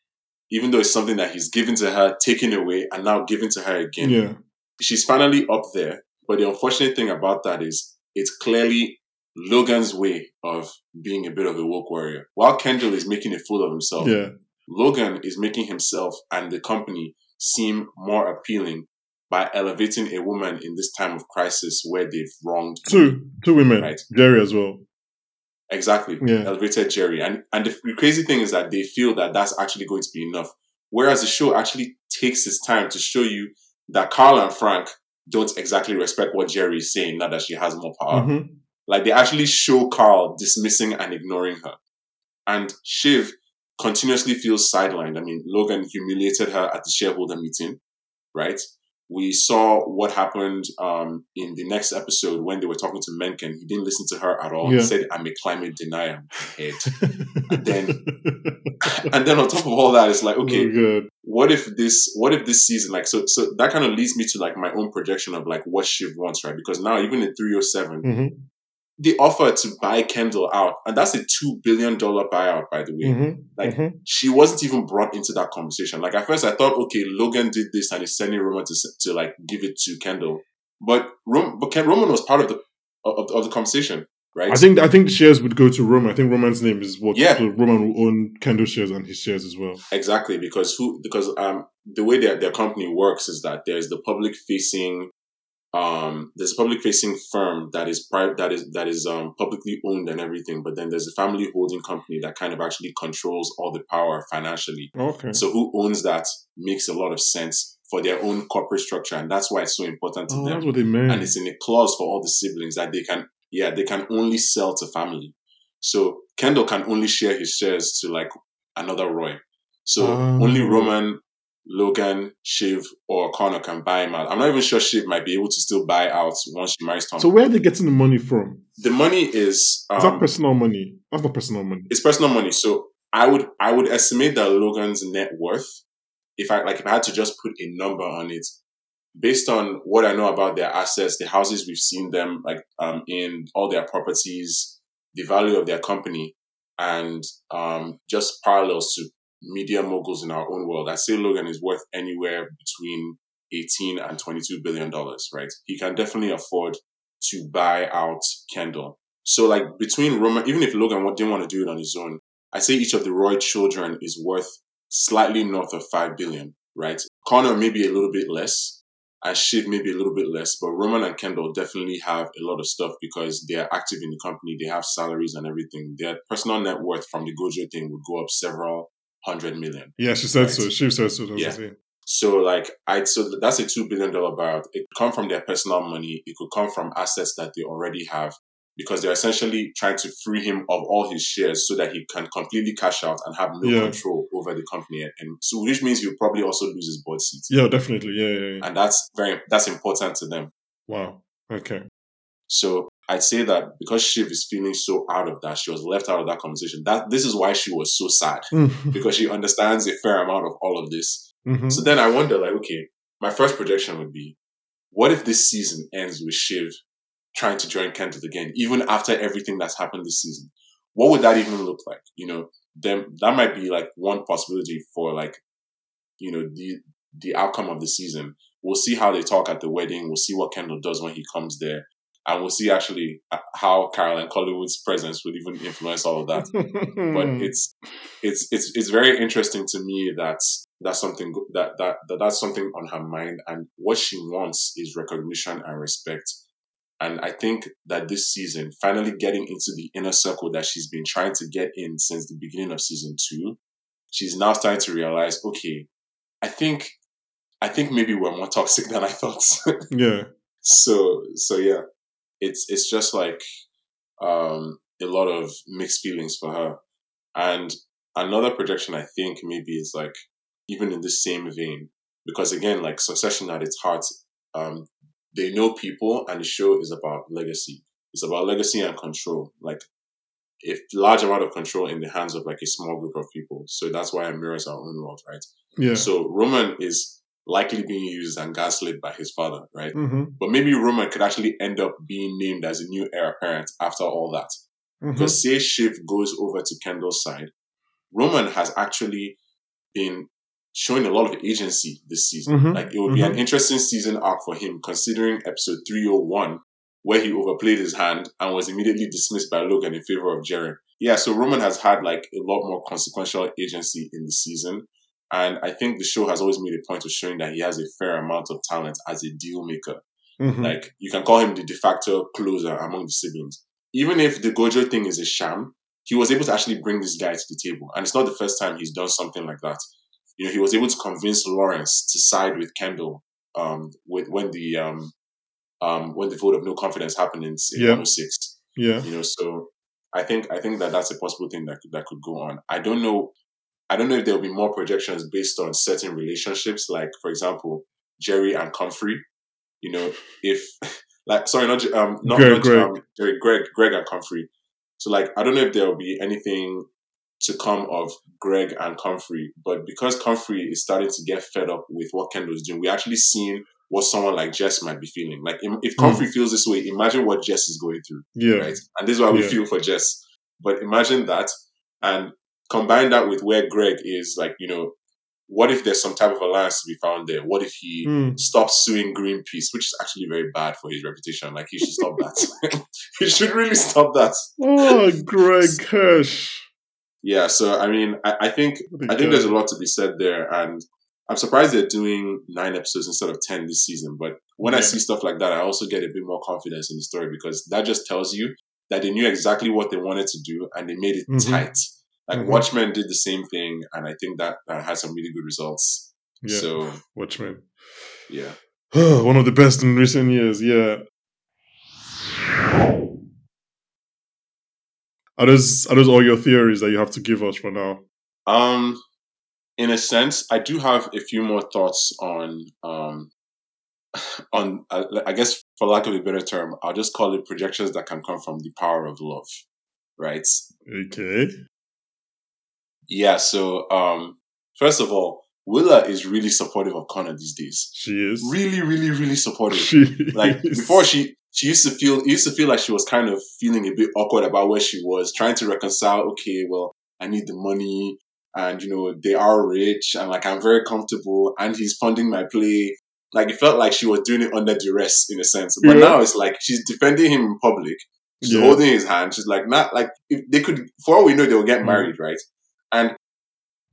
even though it's something that he's given to her, taken away, and now given to her again Yeah. she's finally up there. But the unfortunate thing about that is it's clearly Logan's way of being a bit of a woke warrior. While Kendall is making a fool of himself, Yeah. Logan is making himself and the company seem more appealing by elevating a woman in this time of crisis where they've wronged Two. Two women. Right. Gerri as well. Exactly. Yeah. Elevated Gerri. And and the crazy thing is that they feel that that's actually going to be enough. Whereas the show actually takes its time to show you that Carl and Frank don't exactly respect what Gerri is saying now that she has more power. Mhm. Like they actually show Carl dismissing and ignoring her. And Shiv continuously feels sidelined. I mean, Logan humiliated her at the shareholder meeting, right? We saw what happened um, in the next episode when they were talking to Mencken. He didn't listen to her at all. Yeah. He said, I'm a climate denier. Head. And then- and then on top of all that, it's like, okay, Oh, what if this what if this season like so so that kind of leads me to like my own projection of like what Shiv wants, right? Because now even in 307, Mhm. They offer to buy Kendall out, and that's a two billion dollar buyout, by the way. Mhm. Like Mhm. she wasn't even brought into that conversation. Like at first, I thought, okay, Logan did this and he's sending Roman to to like give it to Kendall, but Rom- but Ken- Roman was part of the of, of the conversation, right? I think I think the shares would go to Roman. I think Roman's name is what Yeah. so Roman will own Kendall shares and his shares as well. Exactly, because who because um the way their their company works is that there's the public facing um there's a public facing firm that is private that is that is um publicly owned and everything, but then there's a family holding company that kind of actually controls all the power financially. Okay. So who owns that makes a lot of sense for their own corporate structure, and that's why it's so important to Oh, them that's what they meant. and it's in a clause for all the siblings that they can yeah they can only sell to family so kendall can only share his shares to like another roy so Oh. only roman logan shiv or connor can buy him out i'm not even sure shiv might be able to still buy out once she marries tom so where are they getting the money from? the money is Is that um, personal money? That's not personal money. it's personal money so i would i would estimate that logan's net worth if i like if i had to just put a number on it based on what I know about their assets, the houses we've seen them like um, in all their properties, the value of their company, and um, just parallels to media moguls in our own world, I say Logan is worth anywhere between 18 and 22 billion dollars, right? He can definitely afford to buy out Kendall. So like between Roman, even if Logan didn't want to do it on his own, I say each of the Roy children is worth slightly north of 5 billion, right? Connor maybe a little bit less, and Shiv maybe a little bit less, but Roman and Kendall definitely have a lot of stuff because they're active in the company. They have salaries and everything. Their personal net worth from the Gojo thing would go up several hundred million. Yeah, she said Right. so. She said so. Yeah. So like I so that's a two billion dollar buyout. It could come from their personal money. It could come from assets that they already have because they're essentially trying to free him of all his shares so that he can completely cash out and have no Yeah. control over the company. And so which means he'll probably also lose his board seat. Yeah, definitely. Yeah, yeah, yeah. And that's very that's important to them. Wow. Okay. So I'd say that because Shiv is feeling so out of that, she was left out of that conversation. That this is why she was so sad because she understands a fair amount of all of this. Mhm. So then I wonder, like, okay, my first projection would be, what if this season ends with Shiv trying to join Kendall again, even after everything that's happened this season? What would that even look like? You know, then that might be like one possibility for like, you know, the the outcome of the season. We'll see how they talk at the wedding. We'll see what Kendall does when he comes there. And we'll see actually how Caroline Collingwood's presence would even influence all of that but it's it's it's it's very interesting to me that that's something that, that that that's something on her mind and what she wants is recognition and respect And I think that this season, finally getting into the inner circle that she's been trying to get in since the beginning of season two, she's now starting to realize, okay, I think, I think maybe we're more toxic than I thought. Yeah. so, so yeah, it's it's just like um, a lot of mixed feelings for her. And another projection, I think, maybe is like even in the same vein, because again, like Succession at its heart, um, they know people, and the show is about legacy. It's about legacy and control, like a large amount of control in the hands of like a small group of people. So that's why it mirrors our own world, right? Yeah. So Roman is likely being used and gaslit by his father, right? Mm-hmm. But maybe Roman could actually end up being named as a new heir apparent after all that. Mm-hmm. Because say Shiv goes over to Kendall's side, Roman has actually been showing a lot of agency this season. Mhm. Like it would be an interesting season arc for him, considering episode 301, where he overplayed his hand and was immediately dismissed by Logan in favor of Jaren. Yeah, so Roman has had like a lot more consequential agency in the season. And I think the show has always made a point of showing that he has a fair amount of talent as a deal maker. Mhm. Like you can call him the de facto closer among the siblings. Even if the Gojo thing is a sham, he was able to actually bring this guy to the table. And it's not the first time he's done something like that. You know, he was able to convince Lawrence to side with Kendall um, with when the um, um, when the vote of no confidence happened in, in Yeah. 106. Yeah. You know, so I think I think that that's a possible thing that could, that could go on. I don't know. I don't know if there will be more projections based on certain relationships, like for example, Jerry and Comfrey. You know, if like sorry, not um, not, Greg, not Greg. Um, Jerry, Greg, Greg and Comfrey. So like, I don't know if there will be anything to come of Greg and Comfrey, but because Comfrey is starting to get fed up with what Kendall's doing, we're actually seen what someone like Jess might be feeling. Like, if Comfrey feels this way, imagine what Jess is going through Yeah. right? And this is why we Yeah. feel for Jess. But imagine that and combine that with where Greg is, like, you know, what if there's some type of alliance to be found there? What if he Mm. stops suing Greenpeace, which is actually very bad for his reputation? Like, he should stop that. he should really stop that. Oh, Greg Hirsch. Yeah, so I mean, I, I think I think there's a lot to be said there, and I'm surprised they're doing nine episodes instead of ten this season. But when I see stuff like that, I also get a bit more confidence in the story because that just tells you that they knew exactly what they wanted to do and they made it Mhm. tight. Like Mhm. Watchmen did the same thing, and I think that that had some really good results. Yeah. So Watchmen. yeah, One of the best in recent years. Yeah. Are those are those all your theories that you have to give us for now? um, in a sense, I do have a few more thoughts on um on uh, I guess for lack of a better term, I'll just call it projections that can come from the power of love, right? Okay. Yeah. So um, first of all, Willa is really supportive of Connor these days. She is. Really, really, really supportive. She like is. before she she used to feel used to feel like she was kind of feeling a bit awkward about where she was trying to reconcile okay well i need the money and you know they are rich and like i'm very comfortable and he's funding my play like it felt like she was doing it under duress in a sense but Yeah. now it's like she's defending him in public she's Yeah. holding his hand she's like not like if they could for all we know they'll get Mm. married right and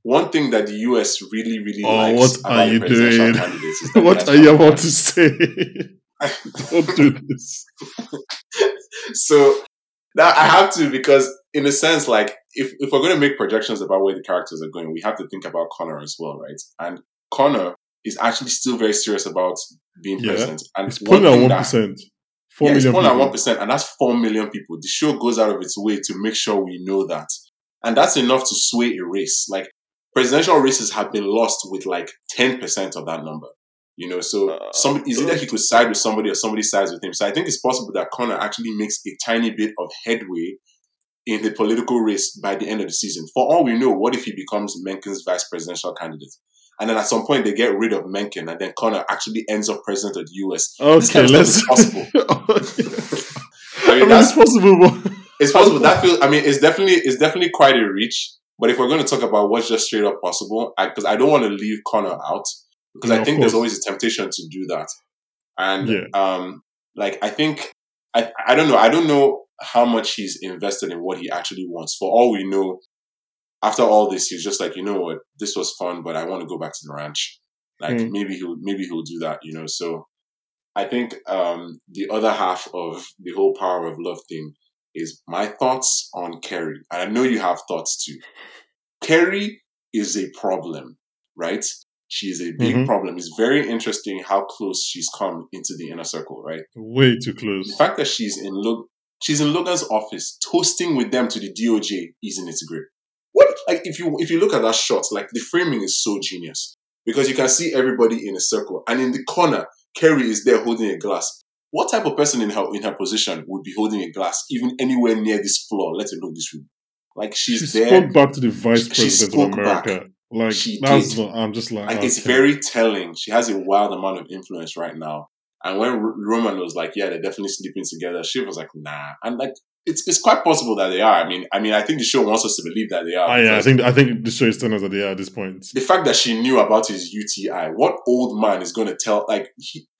one thing that the US really, really Oh, likes what about are you presidential doing? candidates is what are you about to say? Don't do this. so that I have to because in a sense, like if, if we're going to make projections about where the characters are going, we have to think about Connor as well, right? And Connor is actually still very serious about being Yeah. president. And It's one pulling at one. Four yeah, it's million pulling at people. one percent, and that's four million people. The show goes out of its way to make sure we know that, and that's enough to sway a race. Like presidential races have been lost with like ten percent of that number. You know, so Uh, some is either he could side with somebody or somebody sides with him. So I think it's possible that Connor actually makes a tiny bit of headway in the political race by the end of the season. For all we know, what if he becomes Mencken's vice presidential candidate? And then at some point they get rid of Mencken and then Connor actually ends up president of the US. This Okay, kind of let's. stuff is possible. I I mean, mean, that's it's possible, but it's possible. That feels. I mean, it's definitely it's definitely quite a reach. But if we're going to talk about what's just straight up possible, because I, don't want to leave Connor out, because No, I think there's always a temptation to do that. And Yeah. um, like I think I I don't know. I don't know how much he's invested in what he actually wants. For all we know, after all this, he's just like, you know what, this was fun, but I want to go back to the ranch. Like Mm. maybe he'll maybe he'll do that. You know, so I think um, the other half of the whole power of love thing is my thoughts on Kerri. And I know you have thoughts too. Kerri is a problem, right? She is a big Mhm. problem. It's very interesting how close she's come into the inner circle, right? Way too close. The fact that she's in Log- she's in Logan's office toasting with them to the DOJ is in its grip. What like if you if you look at that shot, like the framing is so genius because you can see everybody in a circle, and in the corner, Kerri is there holding a glass. What type of person in her in her position would be holding a glass even anywhere near this floor, let alone this room? Like she's she there, spoke back to the vice She- she president of spoke back. America. Like She that's did. not. I'm just like. and it's very telling. She has a wild amount of influence right now. And when R- Roman was like, "Yeah, they're definitely sleeping together," she was like, "Nah." And like, it's it's quite possible that they are. I mean, I mean, I think the show wants us to believe that they are. Ah, yeah, I think I think the show is telling us that they are at this point. the fact that she knew about his UTI, what old man is going to tell? Like, he, she-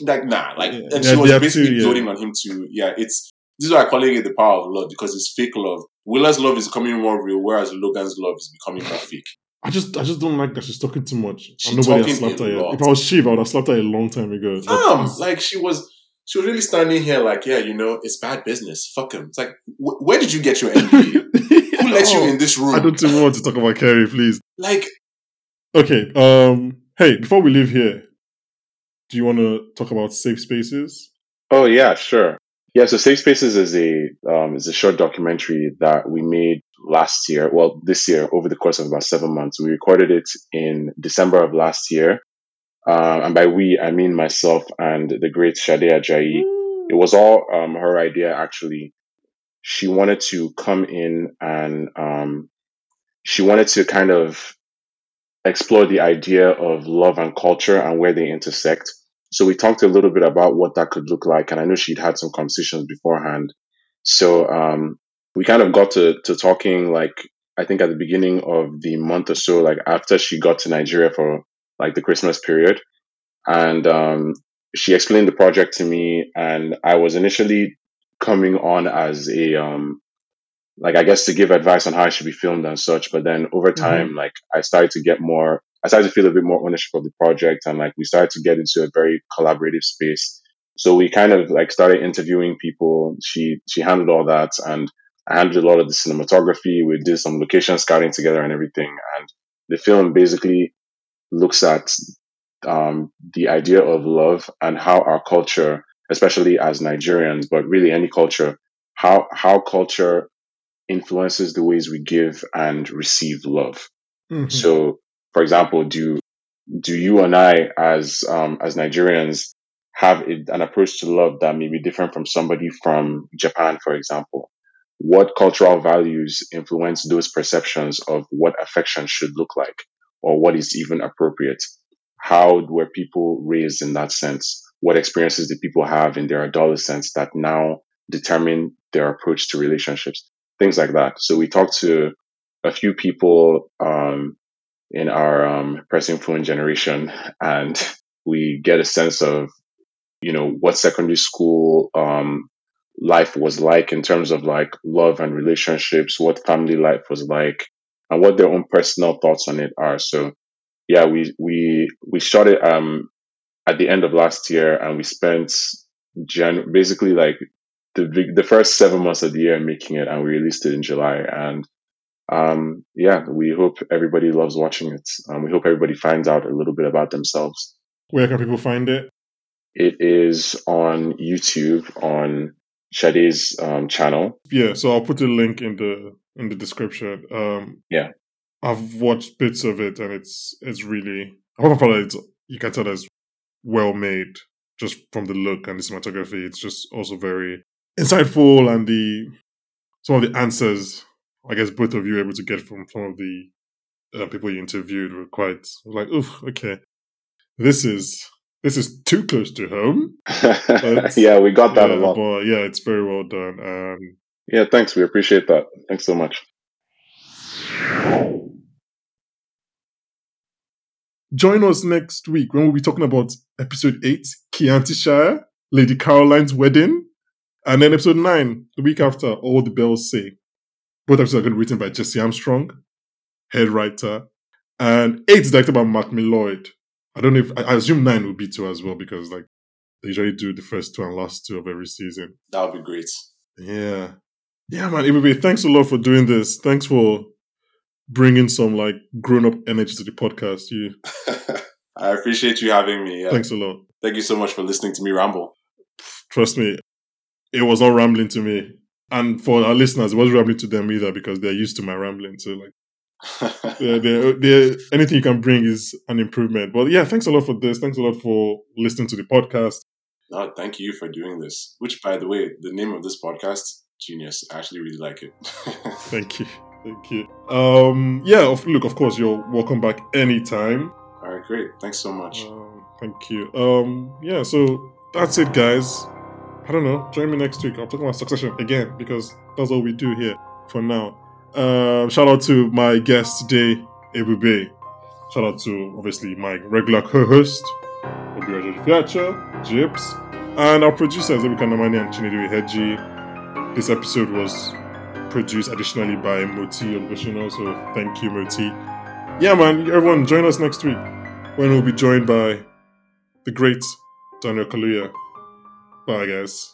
like nah, like, Yeah. and Yeah, she was basically too, yeah. building on him to, yeah. It's this is why I'm calling it the power of love because it's fake love. Willa's love is becoming more real, whereas Logan's love is becoming more fake. I just I just don't like that she's talking too much. She's and nobody has talking slapped a her yet. lot. If I was she, I would have slapped her a long time ago. Damn, like she was, she was really standing here, like, yeah, you know, it's bad business. Fuck him. It's like, wh- where did you get your MBA? Who let you Oh, in this room? I don't even want to talk about Kerri, please. like, Okay. Um. Hey, before we leave here, do you want to talk about safe spaces? Oh yeah, sure. Yeah, so Safe Spaces is a um, is a short documentary that we made last year. Well, this year over the course of about seven months. We recorded it in December of last year, uh, and by we I mean myself and the great Sade Ajayi. It was all um, her idea actually. She wanted to come in and um, she wanted to kind of explore the idea of love and culture and where they intersect. So we talked a little bit about what that could look like, and I know she'd had some conversations beforehand. So um, we kind of got to to talking like I think at the beginning of the month or so, like after she got to Nigeria for like the Christmas period, and um, she explained the project to me, and I was initially coming on as a um, like I guess to give advice on how it should be filmed and such. But then over time, like I started to get more, I started to feel a bit more ownership of the project, and like we started to get into a very collaborative space. So we kind of like started interviewing people. She she handled all that, and I handled a lot of the cinematography. We did some location scouting together and everything. And the film basically looks at um, the idea of love and how our culture, especially as Nigerians, but really any culture, how how culture influences the ways we give and receive love. Mhm. So, for example, do do you and I, as um, as Nigerians, have a, an approach to love that may be different from somebody from Japan, for example? What cultural values influence those perceptions of what affection should look like, or what is even appropriate? How were people raised in that sense? What experiences did people have in their adolescence that now determine their approach to relationships? Things like that. So we talked to a few people um, in our um, pressing fluent generation, and we get a sense of, you know, what secondary school um, life was like in terms of like love and relationships, what family life was like, and what their own personal thoughts on it are. So, yeah, we we we shot it um, at the end of last year, and we spent Jan- basically like the the first seven months of the year making it, and we released it in July, and um, yeah, we hope everybody loves watching it. Um, we hope everybody finds out a little bit about themselves. Where can people find it? It is on YouTube on Sade's um, channel. Yeah, so I'll put a link in the in the description. Um, Yeah. I've watched bits of it, and it's it's really. I want to that it's you can tell it's well made just from the look and the cinematography. It's just also very insightful, and the some of the answers I guess both of you were able to get from some of the uh, people you interviewed were quite like, oof, okay, this is this is too close to home. yeah, we got that yeah, a lot. but yeah, it's very well done. Um, Yeah, thanks. We appreciate that. Thanks so much. Join us next week when we'll be talking about episode 8, Chiantishire, Lady Caroline's wedding, and then episode 9, the week after, All the Bells Say. Both episodes are going to be written by Jesse Armstrong, head writer, and 8 is directed by Mark Mylod. I don't know if, I, assume 9 will be too as well because, like, they usually do the first two and last two of every season. That would be great. Yeah. Yeah, man. Ebube, thanks a lot for doing this. Thanks for bringing some like grown up energy to the podcast. You. I appreciate you having me. Yeah. Thanks a lot. Thank you so much for listening to me ramble. Trust me, it was not rambling to me. And for our listeners, it wasn't rambling to them either because they're used to my rambling. So, like, yeah, they're, they're, anything you can bring is an improvement. But yeah, thanks a lot for this. Thanks a lot for listening to the podcast. No, thank you for doing this. Which, by the way, the name of this podcast, genius. I actually really like it. thank you. Thank you. Um, yeah, of, look, of course, you're welcome back anytime. All right, great. Thanks so much. Um, thank you. Um, yeah, so that's it, guys. I don't know. Join me next week. I'm talking about succession again because that's all we do here for now. Uh, shout out to my guest today, Ebube. Shout out to obviously my regular co-host, Obiraja Fiacha, Jips, and our producers, Ebuka Namani and Chinedu Heji. This episode was produced additionally by Moti Olgoshino, so thank you, Moti. Yeah, man, everyone, join us next week when we'll be joined by the great Daniel Kaluuya. Bye, guys.